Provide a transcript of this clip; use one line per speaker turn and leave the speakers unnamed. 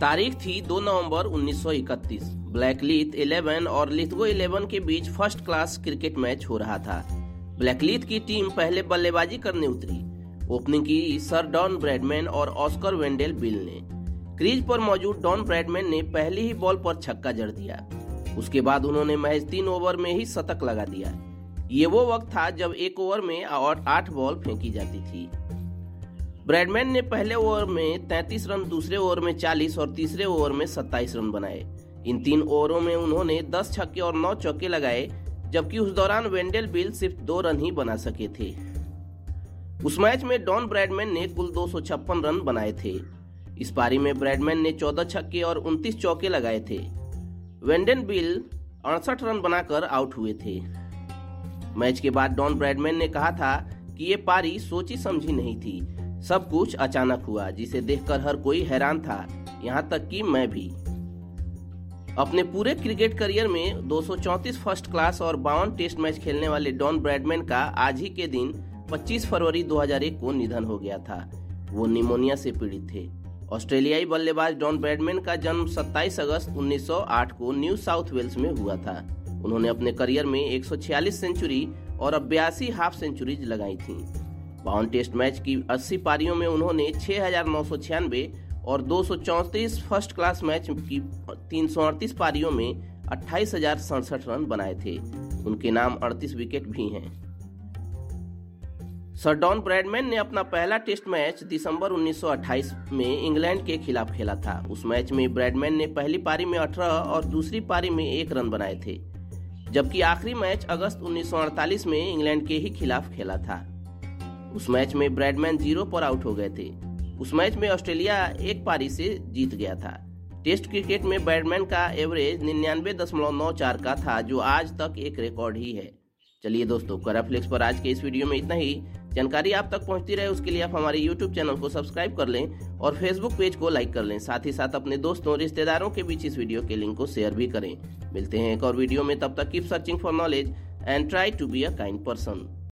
तारीख थी 2 नवंबर 1931 ब्लैकलीथ 11 और लिथगो 11 के बीच फ़र्स्ट क्लास क्रिकेट मैच हो रहा था। ब्लैकलीथ की टीम पहले बल्लेबाजी करने उतरी। ओपनिंग की सर डॉन ब्रैडमैन और ऑस्कर वेंडेल बिल ने। क्रीज पर मौजूद डॉन ब्रैडमैन ने पहली ही बॉल पर छक्का जड़ दिया। उसके बाद उन्होंने महज तीन ओवर में ही शतक लगा दिया। ये वो वक्त था जब एक ओवर में और आठ बॉल फेंकी जाती थी। ब्रैडमैन ने पहले ओवर में 33 रन, दूसरे ओवर में 40 और तीसरे ओवर में 27 रन बनाए। इन तीन ओवरों में उन्होंने 10 छक्के और 9 चौके लगाए, जबकि उस दौरान वेंडेल बिल सिर्फ़ दो रन ही बना सके थे। उस मैच में डॉन ब्रैडमैन ने कुल दो रन बनाए थे। इस पारी में ब्रैडमैन ने 14 छक्के और 29 चौके लगाए थे। वेंडेन बिल अड़सठ रन बनाकर आउट हुए थे। मैच के बाद डॉन ब्रैडमैन ने कहा था कि ये पारी सोची समझी नहीं थी। सब कुछ अचानक हुआ, जिसे देखकर हर कोई हैरान था। यहाँ तक कि मैं भी। अपने पूरे क्रिकेट करियर में 234 फ़र्स्ट क्लास और बावन टेस्ट मैच खेलने वाले डॉन ब्रैडमैन का आज ही के दिन 25 फरवरी 2001 को निधन हो गया था। वो निमोनिया से पीड़ित थे। ऑस्ट्रेलियाई बल्लेबाज डॉन ब्रैडमैन का जन्म 27 अगस्त 1908 को न्यू साउथ वेल्स में हुआ था। उन्होंने अपने करियर में 146 सेंचुरी और बयासी हाफ़ सेंचुरीज लगाई थी। बावन टेस्ट मैच की 80 पारियों में उन्होंने छह हज़ार नौ सौ छियानवे और दो सौ चौंतीस फ़र्स्ट क्लास मैच की तीन सौ अड़तीस पारियों में अट्ठाईस रन बनाए थे। उनके नाम 38 विकेट भी हैं। सर डॉन ब्रैडमैन ने अपना पहला टेस्ट मैच दिसंबर 1928 में इंग्लैंड के खिलाफ खेला था। उस मैच में ब्रैडमैन ने पहली पारी में 18 और दूसरी पारी में एक रन बनाए थे। जबकि आखिरी मैच अगस्त 1948 में इंग्लैंड के ही खिलाफ खेला था। उस मैच में ब्रैडमैन ज़ीरो पर आउट हो गए थे। उस मैच में ऑस्ट्रेलिया एक पारी से जीत गया था। टेस्ट क्रिकेट में बैडमैन का एवरेज निन्यानवे दशमलव नौ चार का था, जो आज तक एक रिकॉर्ड ही है। चलिए दोस्तों, कराफ्लिक्स पर आज के इस वीडियो में इतना ही। जानकारी आप तक पहुँचती रहे, उसके लिए आप हमारे यूट्यूब चैनल को सब्सक्राइब कर लें और फेसबुक पेज को लाइक कर लें। साथ ही साथ अपने दोस्तों, रिश्तेदारों के बीच इस वीडियो के लिंक को शेयर भी करें। मिलते हैं एक और वीडियो में, तब तक keep searching for knowledge and try to be a kind person